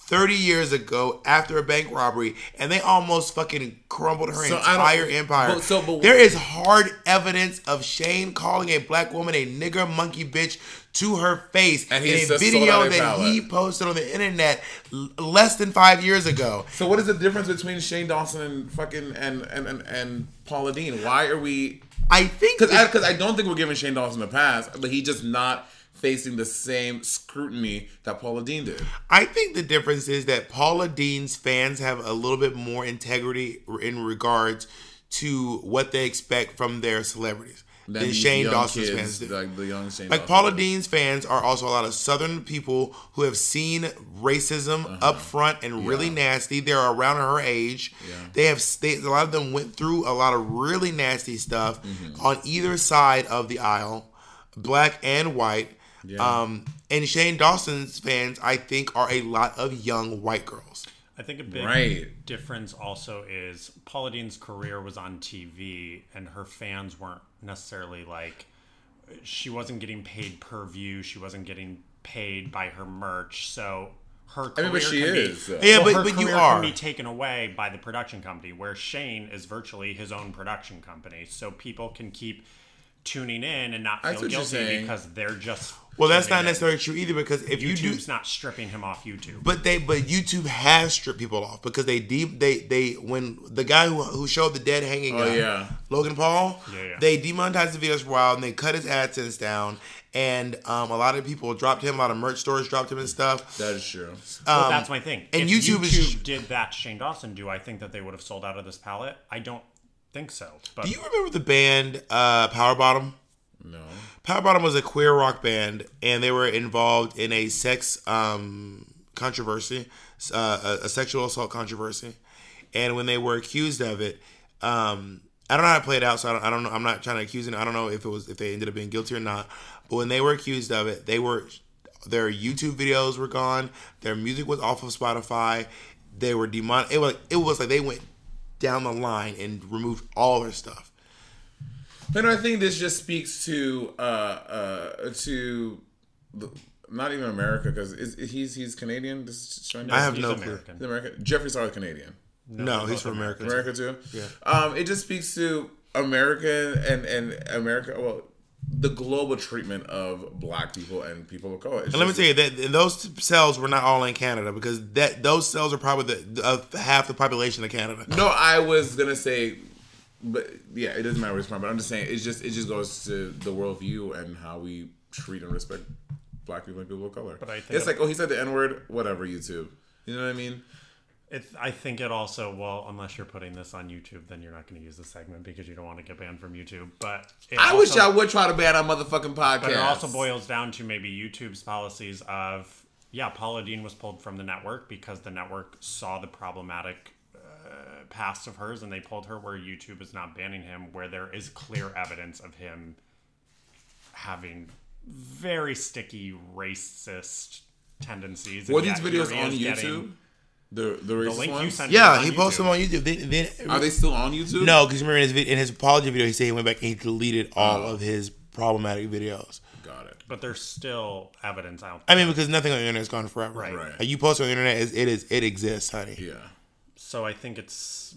30 years ago after a bank robbery, and they almost fucking crumbled her So entire empire. but- so, but- there is hard evidence of Shane calling a black woman a nigger monkey bitch to her face And in a video that he posted on the internet l- less than five years ago. So what is the difference between Shane Dawson and fucking and and and, and Paula Deen? Why are we? I think Because I, I don't think we're giving Shane Dawson a pass, but he just not facing the same scrutiny that Paula Deen did. I think the difference is that Paula Deen's fans have a little bit more integrity in regards to what they expect from their celebrities than, Shane Dawson's kids, fans do. like the young Shane. Like Paula. Deen's fans are also a lot of Southern people who have seen racism up front and really Uh-huh. Nasty. They're around her age. Yeah. They have they, a lot of them went through a lot of really nasty stuff Mm-hmm. on either side of the aisle, black and white. Yeah. Um, and Shane Dawson's fans, I think, are a lot of young white girls. I think a big Right. difference also is Paula Deen's career was on TV, and her fans weren't necessarily like she wasn't getting paid per view. She wasn't getting paid by her merch, so her I career mean, but she can be, is. though. Yeah, well, but, her but you career are. can be taken away by the production company, where Shane is virtually his own production company, so people can keep tuning in and not I see feel what you're guilty saying. because they're just Well, that's not in. necessarily true either because if you do, YouTube's not stripping him off YouTube. but they, but YouTube has stripped people off because they deep they they when the guy who, who showed the dead hanging Oh, guy, yeah. Logan Paul, Yeah, yeah. they demonetized the videos for a while and they cut his AdSense down, and um, a lot of people dropped him, a lot of merch stores dropped him and stuff. That is true. Well, that's my thing. Um, and if YouTube YouTube, is- did that to Shane Dawson, do I think that they would have sold out of this palette? I don't think so. But Do you remember the band uh, PWR BTTM? No. PWR BTTM was a queer rock band, and they were involved in a sex um, controversy, uh, a, a sexual assault controversy. And when they were accused of it, um, I don't know how to played it out, so I don't, I don't know. I'm not trying to accuse them. I don't know if it was if they ended up being guilty or not. But when they were accused of it, they were their YouTube videos were gone. Their music was off of Spotify. They were demon. It was it was like they went down the line and removed all their stuff. But I think this just speaks to uh uh to the, not even America because he's he's Canadian. This stranger? I have he's no clue. American. American. Jeffree Star is Canadian. No, they're he's from America. America too. Yeah. Um, it just speaks to America and and America. Well, the global treatment of black people and people of color. It's And let me tell you that those cells were not all in Canada because that those cells are probably the of half the population of Canada. No, I was gonna say, but yeah, it doesn't matter where it's from. But I'm just saying, it's just it just goes to the worldview and how we treat and respect black people and people of color. But I think it's it- like, oh, he said the n word, whatever. YouTube, you know what I mean? It, I think it also well, unless you're putting this on YouTube, then you're not going to use the segment because you don't want to get banned from YouTube. But I also, wish y'all would try to ban our motherfucking podcast. But it also boils down to maybe YouTube's policies of yeah, Paula Deen was pulled from the network because the network saw the problematic uh, past of hers and they pulled her. Where YouTube is not banning him, where there is clear evidence of him having very sticky racist tendencies. Were these videos on YouTube? getting- the the racist link you ones? sent- Yeah, he posted them on YouTube. Then, then Are they still on YouTube? no, because remember in his vid- in his apology video, he said he went back and he deleted all Oh. of his problematic videos. Got it. But there's still evidence out I there. mean, because nothing on the internet is gone forever. Right. Right. Like, you post on the internet, it it is it exists, honey. Yeah. So I think it's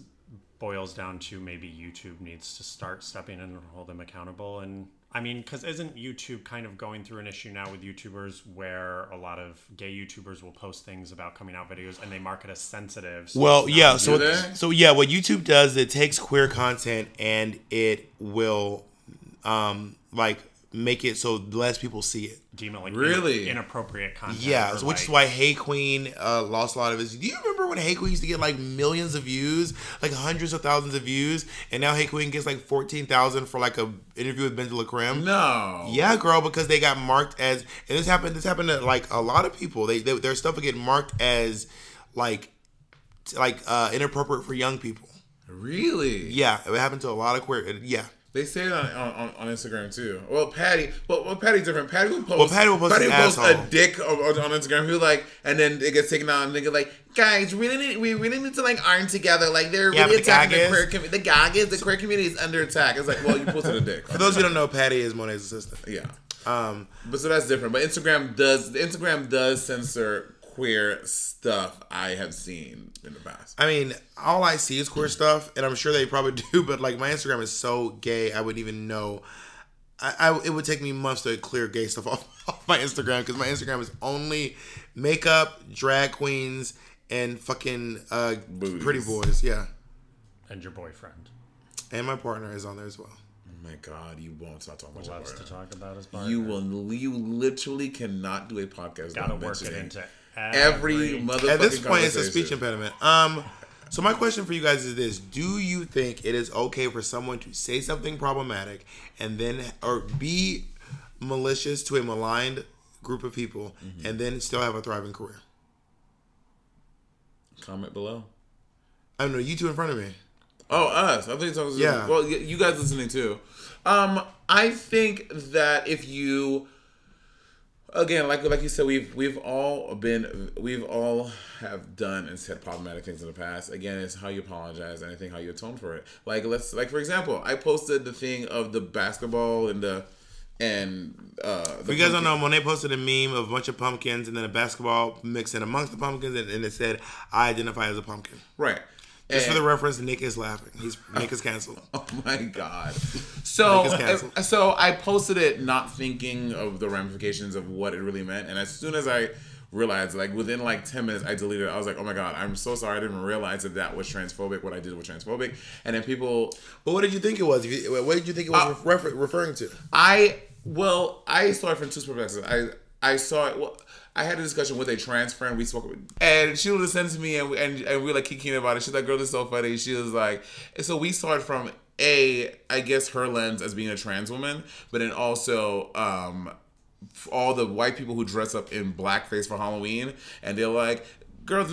boils down to maybe YouTube needs to start stepping in and hold them accountable. And I mean, because isn't YouTube kind of going through an issue now with YouTubers where a lot of gay YouTubers will post things about coming out videos and they market as sensitive? so Well, yeah. So, Do so yeah, what YouTube does, it takes queer content and it will, um, like make it so less people see it. deem it like Really? in- inappropriate content. Yeah, or so which is why Hey Qween uh, lost a lot of his. Do you remember when Hey Qween used to get like millions of views, like hundreds of thousands of views, and now Hey Qween gets like fourteen thousand for like a interview with Benji Lacrim? No. Yeah, girl, because they got marked as, and this happened. This happened to like a lot of people. They, they their stuff would get marked as like, like uh, inappropriate for young people. Really? Yeah, it happened to a lot of queer. Yeah, They say it on, on, on Instagram too. Well, Patty, well, well Patty different. Patty will post. Well, Patty will post his a dick on, on Instagram. Who like, and then it gets taken down, and they get like, guys, really need, we really need to like iron together. Like they're Yeah, really but the attacking the queer community. The gag is the queer community is under attack. It's like, well, you posted a dick. For those who don't know, Patty is Monet's assistant. yeah, Um, but so that's different. But Instagram does Instagram does censor queer stuff. I have seen in the past. I mean, all I see is queer stuff, and I'm sure they probably do. But like, my Instagram is so gay, I wouldn't even know. I, I it would take me months to clear gay stuff off, off my Instagram because my Instagram is only makeup, drag queens, and fucking uh, Booties. pretty boys. Yeah, And your boyfriend and my partner is on there as well. Oh my God, you won't stop talking about loves to talk about his partner. You will. You literally cannot do a podcast. gotta without work it mentioning into every every. motherfucking At this point, it's a speech impediment. Um, so my question for you guys is this: Do you think it is okay for someone to say something problematic and then, or be malicious to a maligned group of people Mm-hmm. and then still have a thriving career? Comment below. I don't know. You two in front of me. Oh, us. I think it's Yeah. Well, you guys listening too. Um, I think that if you, again, like like you said, we've we've all been, we've all have done and said problematic things in the past. Again, it's how you apologize and I think how you atone for it. Like let's like for example, I posted the thing of the basketball and the and uh. The If you guys don't know, Monet posted a meme of a bunch of pumpkins and then a basketball mixed in amongst the pumpkins, and, and it said, "I identify as a pumpkin." right? Just for the reference, Nick is laughing. He's Nick is canceled. Oh my god. So Make us uh, so I posted it not thinking of the ramifications of what it really meant and as soon as I realized like within like 10 minutes I deleted it. I was like, "Oh my god, I'm so sorry. I didn't realize that that was transphobic. What I did was transphobic." And then people But what did you think it was? What did you think it was Uh, refer- referring to? I well, I saw it from two perspectives. I I saw it. Well, I had a discussion with a trans friend. We spoke, and she was listening to me, and and, and we were like kicking about it. She's like, "Girl, this is so funny." She was like, so we saw it from a, I guess her lens as being a trans woman, but then also um, all the white people who dress up in blackface for Halloween, and they're like. Girls,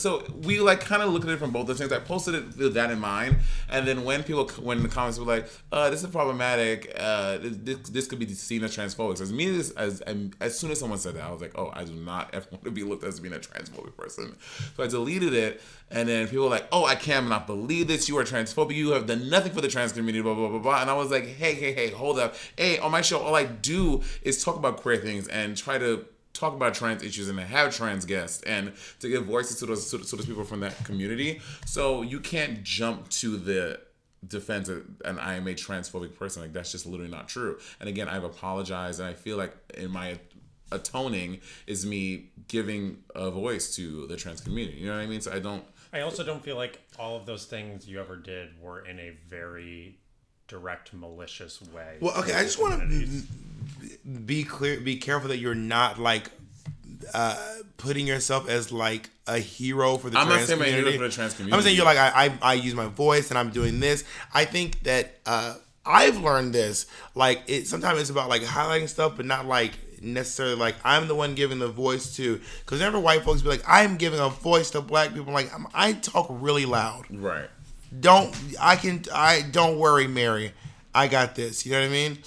so we like kind of look at it from both the things. I posted it with that in mind, and then when people, when the comments were like, "Uh, this is problematic. Uh, this, this could be seen as transphobic." So as me as, as as soon as someone said that, I was like, "Oh, I do not ever want to be looked as being a transphobic person." So I deleted it, and then people were like, "Oh, I cannot believe this. You are transphobic. You have done nothing for the trans community." Blah blah blah blah. And I was like, "Hey, hey, hey, hold up. Hey, on my show, all I do is talk about queer things and try to." Talk about trans issues and to have trans guests and to give voices to those to, those people from that community. So you can't jump to the defense of and I am a transphobic person. Like that's just literally not true. And again, I've apologized and I feel like in my atoning is me giving a voice to the trans community. You know what I mean? So I don't I also don't feel like all of those things you ever did were in a very direct, malicious way. Well, okay, I just want to be clear, be careful that you're not like uh, putting yourself as like a hero for the I'm not trans saying I'm a hero community. for the trans community. I'm saying you're like I, I I use my voice and I'm doing this. I think that uh, I've learned this. Like it sometimes it's about like highlighting stuff, but not like necessarily like I'm the one giving the voice to. Because whenever white folks be like I'm giving a voice to black people, like I'm, I talk really loud right. Don't I can I don't worry, Mary. I got this. You know what I mean?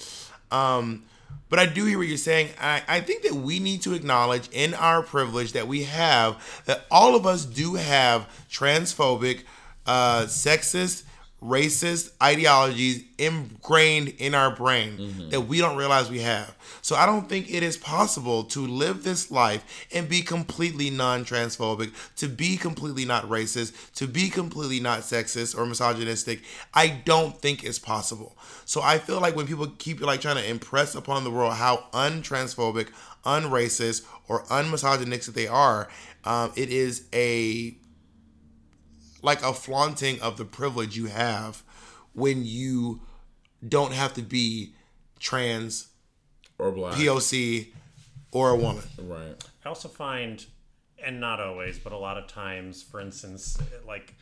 Um, but I do hear what you're saying. I, I think that we need to acknowledge in our privilege that we have that all of us do have transphobic, uh, sexist, racist ideologies ingrained in our brain that we don't realize we have. So I don't think it is possible to live this life and be completely non-transphobic, to be completely not racist, to be completely not sexist or misogynistic. I don't think it's possible. So I feel like when people keep like trying to impress upon the world how untransphobic, unracist, or unmisogynistic they are, um, it is a like a flaunting of the privilege you have when you don't have to be trans, Or black. POC, or a woman. right. I also find, and not always, but a lot of times, for instance, like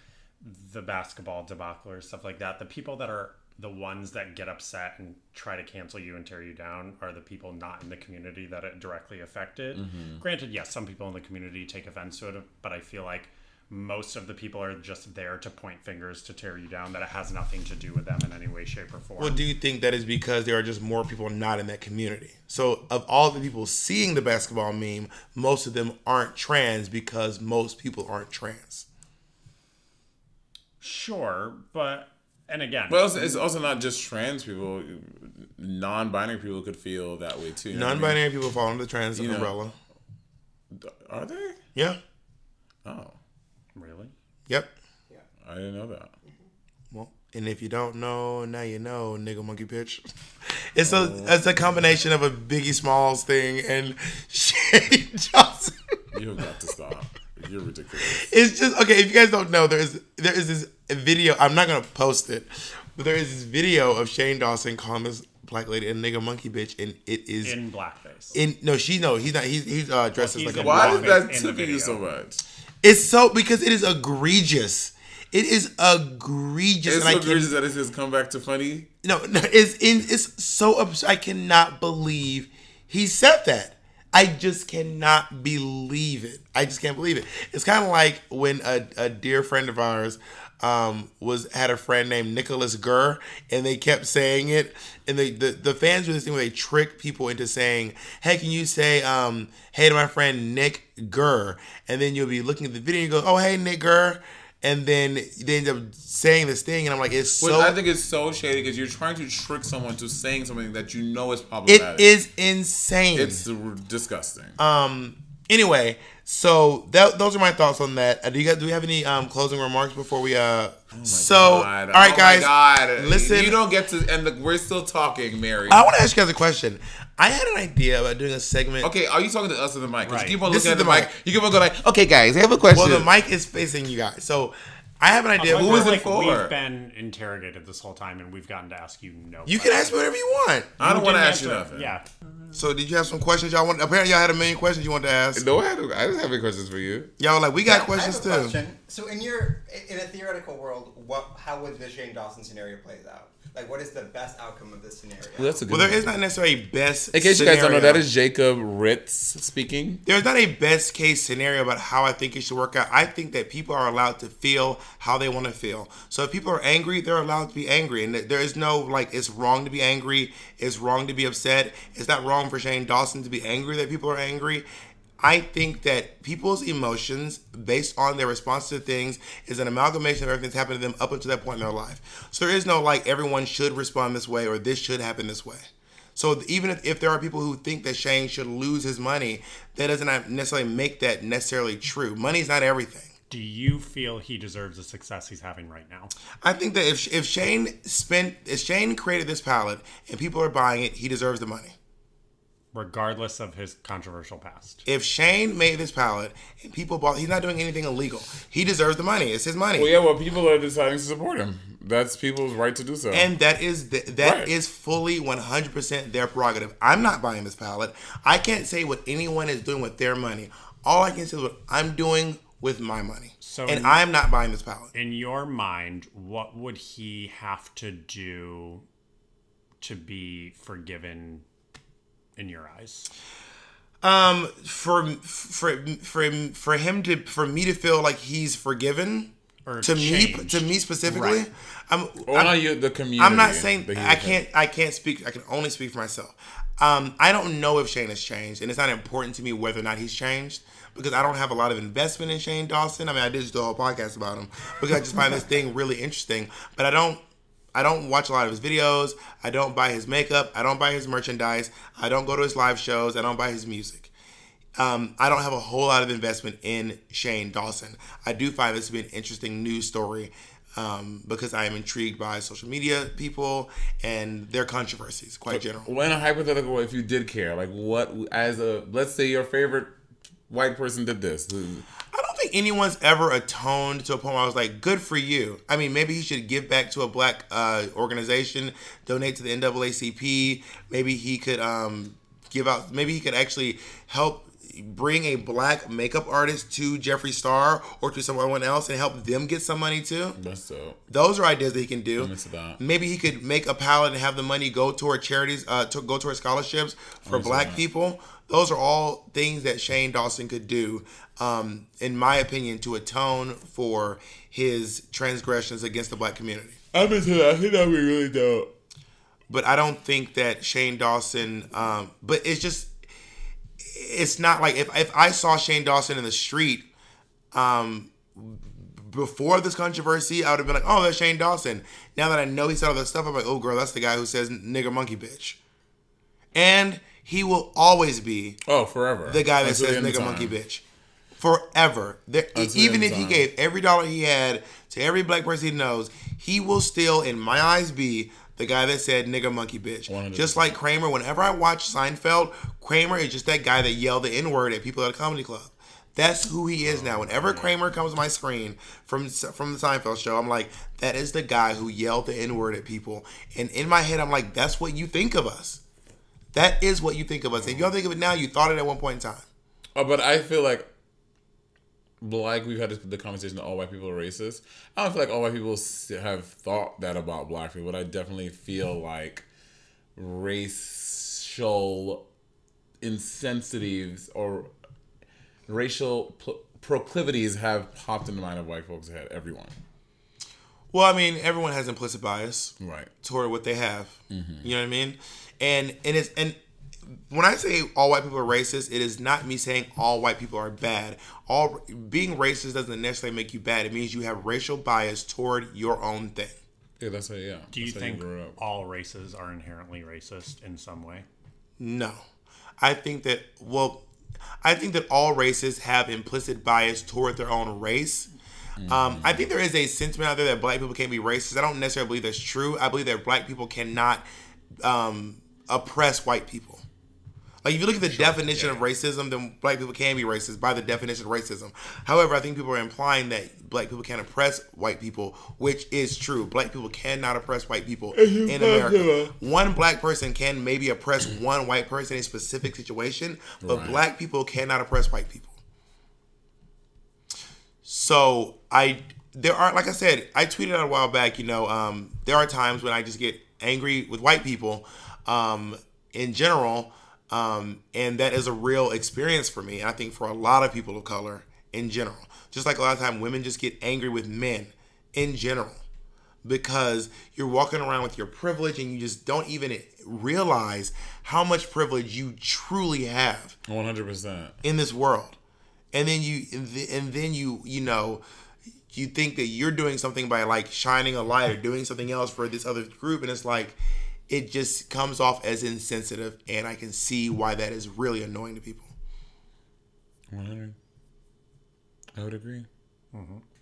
the basketball debacle or stuff like that, the people that are the ones that get upset and try to cancel you and tear you down are the people not in the community that it directly affected. Mm-hmm. Granted, yes, some people in the community take offense to it, but I feel like most of the people are just there to point fingers to tear you down. That it has nothing to do with them in any way, shape, or form. Well, do you think that is because there are just more people not in that community? So, of all the people seeing the basketball meme, most of them aren't trans because most people aren't trans. sure, but and again, well also, it's also not just trans people. Non-binary people could feel that way too. you know what I mean? Non-binary people fall under the trans know- umbrella. Are they? Yeah. Oh, really, Yep. Yeah. I didn't know that. Well, and if you don't know, now you know, nigga monkey pitch. It's a it's a combination of a Biggie Smalls thing and Shane Johnson. You have got to stop. You're ridiculous. It's just okay. If you guys don't know, there is there is this video. I'm not gonna post it, but there is this video of Shane Dawson calling this black lady a nigga monkey bitch, and it is in, blackface. in no, she no, he's not. He's he's uh, dressed Well, as he's like a in Why blonde. did that in tickle you so much? It's so because it is egregious. It is egregious. It's and so can- egregious that it says come back to funny. No, no, it's in. It's so abs- I cannot believe he said that. I just cannot believe it. I just can't believe it. It's kind of like when a, a dear friend of ours um, was had a friend named Nicholas Gurr, and they kept saying it, and they, the the fans do this thing where they trick people into saying, "Hey, can you say, um, hey to my friend Nick Gurr?" And then you'll be looking at the video and you go, "Oh, hey Nick Gurr." And then they end up saying this thing, and I'm like, it's so I think it's so shady because you're trying to trick someone to saying something that you know is It problematic. is insane. It's disgusting. um. Anyway, so that, those are my thoughts on that. Uh, do you guys do we have any um closing remarks before we uh? so Oh God. all right, Oh guys. God. listen. You don't get to, and the, we're still talking, Mary. I want to ask you guys a question. I had an idea about doing a segment. Okay, are you talking to us or the mic? Right. You keep on This looking is at the, the mic. mic. You keep on going like, okay, guys, I have a question. Well, the mic is facing you guys. So I have an idea. I Who feel it like for? We've been interrogated this whole time, and we've gotten to ask you no. you can ask me whatever you want. I don't want to ask you nothing. Yeah, So did you have some questions y'all want? Apparently y'all had a million questions you wanted to ask. No, I, had, I just have any questions for you. Y'all were like we got I questions have too. question. So in your in a theoretical world, what how would the Shane Dawson scenario plays out? Like, what is the best outcome of this scenario? Well, that's a good Well, there one. is not necessarily a best. In case you guys don't know, that is Jacob Ritz speaking. there's not a best case scenario about how I think it should work out. I think that people are allowed to feel how they want to feel. So if people are angry, they're allowed to be angry, and there is no like it's wrong to be angry. It's wrong to be upset. It's not wrong for Shane Dawson to be angry that people are angry. I think that people's emotions, based on their response to things, is an amalgamation of everything that's happened to them up until that point in their life. So there is no like everyone should respond this way or this should happen this way. So even if, if there are people who think that Shane should lose his money, that doesn't necessarily make that necessarily true. Money's not everything. Do you feel he deserves the success he's having right now? I think that if if Shane spent if Shane created this palette and people are buying it, he deserves the money. Regardless of his controversial past. If Shane made this palette and people bought, he's not doing anything illegal. He deserves the money. It's his money. Well, yeah, well, people are deciding to support him. That's people's right to do so. And that is th- that Right. is fully 100% their prerogative. I'm not buying this palette. I can't say what anyone is doing with their money. All I can say is what I'm doing with my money. So and in- I'm not buying this palette. In your mind, what would he have to do to be forgiven in your eyes? Um, for for for for him to for me to feel like he's forgiven Or to me to me specifically, Right. I'm well, I'm- not you, the community. I'm not saying I can't. I can't speak. I can only speak for myself. Um, I don't know if Shane has changed, and it's not important to me whether or not he's changed because I don't have a lot of investment in Shane Dawson. I mean, I did just do a whole podcast about him because I just find this thing really interesting, but I don't. I don't watch a lot of his videos. I don't buy his makeup. I don't buy his merchandise. I don't go to his live shows. I don't buy his music. Um, I don't have a whole lot of investment in Shane Dawson. I do find this to be an interesting news story um, because I am intrigued by social media people and their controversies, quite general. When a hypothetical, if you did care, like what, as a, let's say your favorite white person did this. I don't think anyone's ever atoned to a point where I was like, good for you. I mean, maybe he should give back to a black uh, organization, donate to the NAACP. Maybe he could um, give out, maybe he could actually help bring a black makeup artist to Jeffree Star or to someone else and help them get some money too. That's dope. Those are ideas that he can do. Maybe he could make a palette and have the money go toward charities, uh, to go toward scholarships for black that. people. Those are all things that Shane Dawson could do, um, in my opinion, to atone for his transgressions against the black community. I'm into that. I think that'd be really dope. But I don't think that Shane Dawson. Um, but it's just, it's not like if if I saw Shane Dawson in the street, um, before this controversy, I would have been like, oh, that's Shane Dawson. Now that I know he said all that stuff, I'm like, oh, girl, that's the guy who says nigger monkey bitch. And he will always be Oh, forever. the guy that Until says the end of nigger monkey bitch. Forever. There, even if of he gave every dollar he had to every black person he knows, he will still, in my eyes, be the guy that said nigger monkey bitch. 100%. Just like Kramer, whenever I watch Seinfeld, Kramer is just that guy that yelled the N word at people at a comedy club. That's who he is now. Oh, whenever Kramer comes on my screen from from the Seinfeld show, I'm like, that is the guy who yelled the N word at people. And in my head, I'm like, that's what you think of us. That is what you think of us. If you don't think of it now, you thought it at one point in time. Oh, but I feel like, like we've had this, the conversation that all white people are racist. I don't feel like all white people have thought that about black people, but I definitely feel like racial insensitives or racial pl- proclivities have popped in the mind of white folks' head. Everyone, Well, I mean, everyone has implicit bias right? toward what they have. Mm-hmm. You know what I mean? And and it's and when I say all white people are racist, it is not me saying all white people are bad. All being racist doesn't necessarily make you bad. It means you have racial bias toward your own thing. Yeah, that's how. Yeah. Do you that's how think grew up. all races are inherently racist in some way? No. I think that well I think that all races have implicit bias toward their own race. Um, I think there is a sentiment out there that black people can't be racist. I don't necessarily believe that's true. I believe that black people cannot um, oppress white people. Like if you look at the definition of racism, then black people can be racist by the definition of racism. However, I think people are implying that black people can oppress white people, which is true. Black people cannot oppress white people in America. One black person can maybe oppress one white person in a specific situation, but Right. black people cannot oppress white people. So I there are like I said, I tweeted out a while back, you know, um, there are times when I just get angry with white people um, in general. Um, and that is a real experience for me. And I think for a lot of people of color in general. Just like a lot of time women just get angry with men in general. Because you're walking around with your privilege and you just don't even realize how much privilege you truly have One hundred percent. in this world and then you and then you you know you think that you're doing something by like shining a light or doing something else for this other group and it's like it just comes off as insensitive and i can see why that is really annoying to people One hundred. I would agree.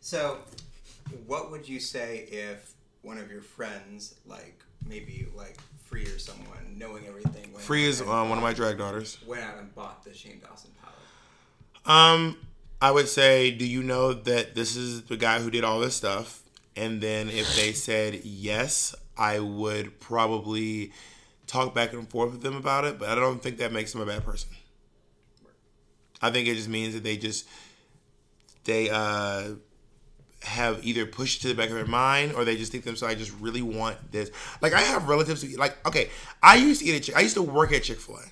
So, what would you say if one of your friends, like maybe like Free or someone, knowing everything, went free is um, one of my drag daughters went out and bought the Shane Dawson palette? um i would say do you know that this is the guy who did all this stuff and then if they said yes i would probably talk back and forth with them about it but i don't think that makes them a bad person I think it just means that they just they uh have either pushed to the back of their mind or they just think themselves, I just really want this. Like I have relatives who like okay, I used to eat at Chick I used to work at Chick Fil A.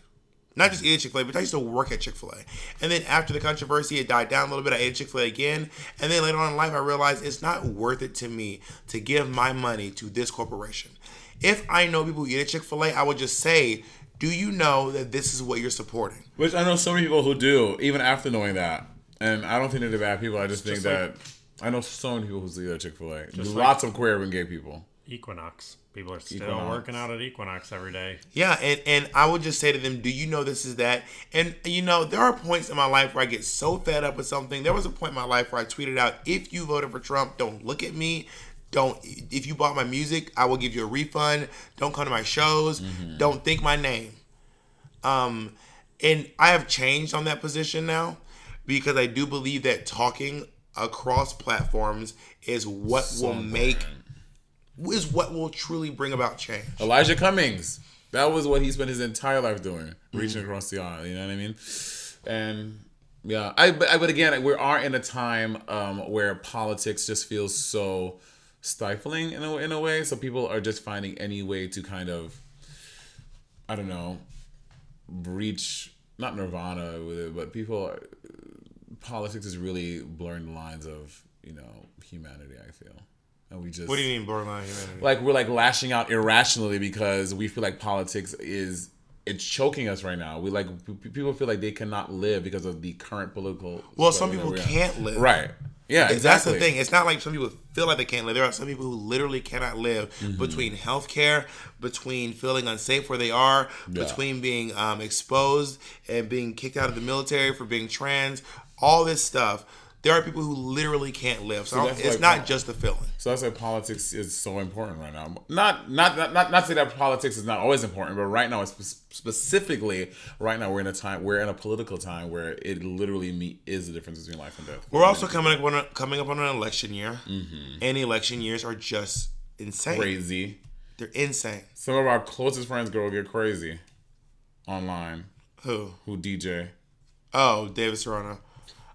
Not just eat at Chick Fil A, but I used to work at Chick Fil A. And then after the controversy, it died down a little bit. I ate Chick Fil A again, and then later on in life, I realized it's not worth it to me to give my money to this corporation. If I know people who eat at Chick Fil A, I would just say, "Do you know that this is what you're supporting?" Which I know so many people who do, even after knowing that. And I don't think they're bad people. I just think just that I know so many people who see that Chick Fil A. Just Lots of queer and gay people. Equinox. People are still Equinox. working out at Equinox every day. Yeah, and, and I would just say to them, Do you know this is that? And you know, there are points in my life where I get so fed up with something. There was a point in my life where I tweeted out, if you voted for Trump, don't look at me. Don't if you bought my music, I will give you a refund. Don't come to my shows. Don't think my name. Um and I have changed on that position now because I do believe that talking across platforms is what will make is what will truly bring about change. Elijah Cummings. That was what he spent his entire life doing, reaching across the aisle. You know what I mean? and yeah, I but, I, but again, we are in a time um, where politics just feels so stifling in a in a way. So people are just finding any way to kind of, I don't know, reach not nirvana with it, but people. Are, politics is really blurring the lines of you know humanity. I feel, and we just What do you mean borderline humanity? like we're like lashing out irrationally because we feel like politics is it's choking us right now. We like p- people feel like they cannot live because of the current political. well, some people that we're in. can't live. Right. Yeah. That's the thing. It's not like some people feel like they can't live. There are some people who literally cannot live Mm-hmm. between healthcare, between feeling unsafe where they are, Yeah. between being um, exposed and being kicked out of the military for being trans. All this stuff. There are people who literally can't live. So, So it's like- not just the feeling. So that's why politics is so important right now. Not not not not, not to say that politics is not always important, but right now, it's specifically right now, we're in a time we're in a political time where it literally is the difference between life and death. We're also coming up on a, coming up on an election year, mm-hmm. and election years are just insane. crazy. They're insane. Some of our closest friends go get crazy online. Who? Who DJ? Oh, David Serrano.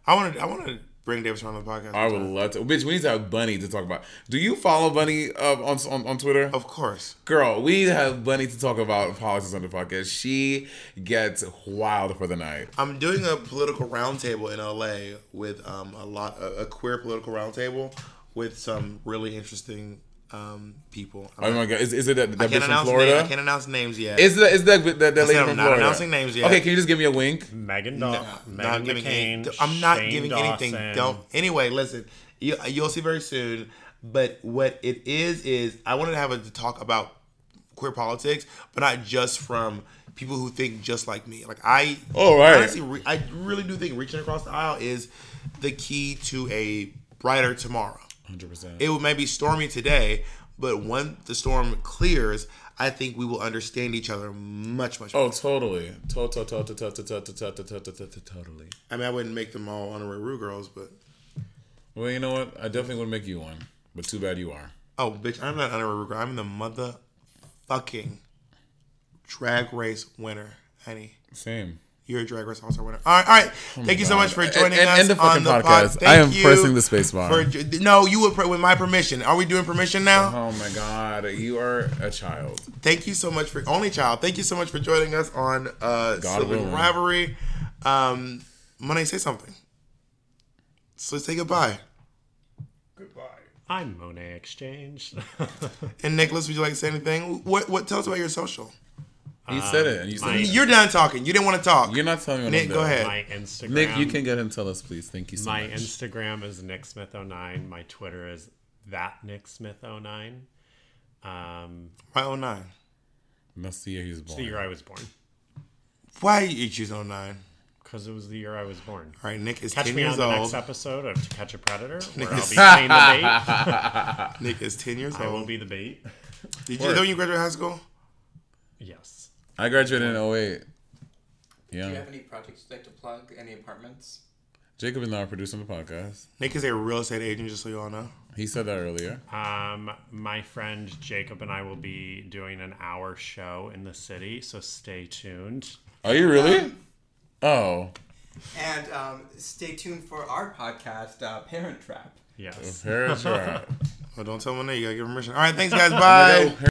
I want to. I want to bring Serrano on the podcast. I would love to. Bitch, we need to have Bunny to talk about. Do you follow Bunny uh, on, on on Twitter? Of course. Girl, we need to have Bunny to talk about politics on the podcast. She gets wild for the night. I'm doing a political roundtable in LA with um, a lot a, a queer political roundtable with some really interesting um, people. Oh my god, is, is it that, that bitch can't from announce Florida? names. I can't announce names yet. Is that is that that, that lady said I'm from not Florida? announcing names yet. Okay, can you just give me a wink? Meghan No, Daw- Meghan not giving McCain. any, I'm not Shane giving Dawson. anything. Don't. Anyway, listen. You, you'll see very soon. But what it is is I wanted to have a to talk about queer politics, but not just from people who think just like me. Like I, Oh, right. honestly, re- I really do think reaching across the aisle is the key to a brighter tomorrow. 100%. It may be stormy today, but when the storm clears, I think we will understand each other much, much. Oh, totally, totally, totally, totally. I mean, I wouldn't make them all honorary Ru girls, but well, you know what? I definitely would make you one, but too bad you are. Oh, bitch! I'm not honorary Ru girl. I'm the motherfucking drag race winner, honey. Same. You're a drag race also winner. All right, all right. Thank you so much for joining and- us and the on fucking the pod. podcast. Thank I am you pressing the space bar. for no, you would pray with my permission. Are we doing permission now? Oh my god, you are a child. thank you so much for only child. Thank you so much for joining us on uh God Sibling. Rivalry. Um Money, say something. So let's say goodbye. goodbye. I'm Monet X Change. And Nicholas, would you like to say anything? What what tell us about your social? You said it, and you said my- it. You're done talking. You didn't want to talk. You're not telling me. what Nick, I'm go doing. ahead. my Instagram. Nick, you can get him. Tell us, please. Thank you so much. My much. Instagram is nicksmith09. My Twitter is that nicksmith09. Um, Why 09? That's the year he was born. the year I was born. Why you choose 09? Because it was the year I was born. All right, Nick is Catch 10 me on years the old. next episode of To Catch a Predator, where I'll be playing the bait. Nick is 10 years old. I will old. be the bait. Did you know you graduated high school? Yes. I graduated in 08. Do you have any projects you'd like to plug? Any apartments? Jacob is now producing the podcast. Nick is a real estate agent, just so you all know. He said that earlier. Um, my friend Jacob and I will be doing an hour show in the city, so stay tuned. Are you really? Oh, And um, stay tuned for our podcast, uh, Parent Trap. Yes. Parent Trap. Well, don't tell him that. You gotta give permission. All right, thanks, guys. Bye.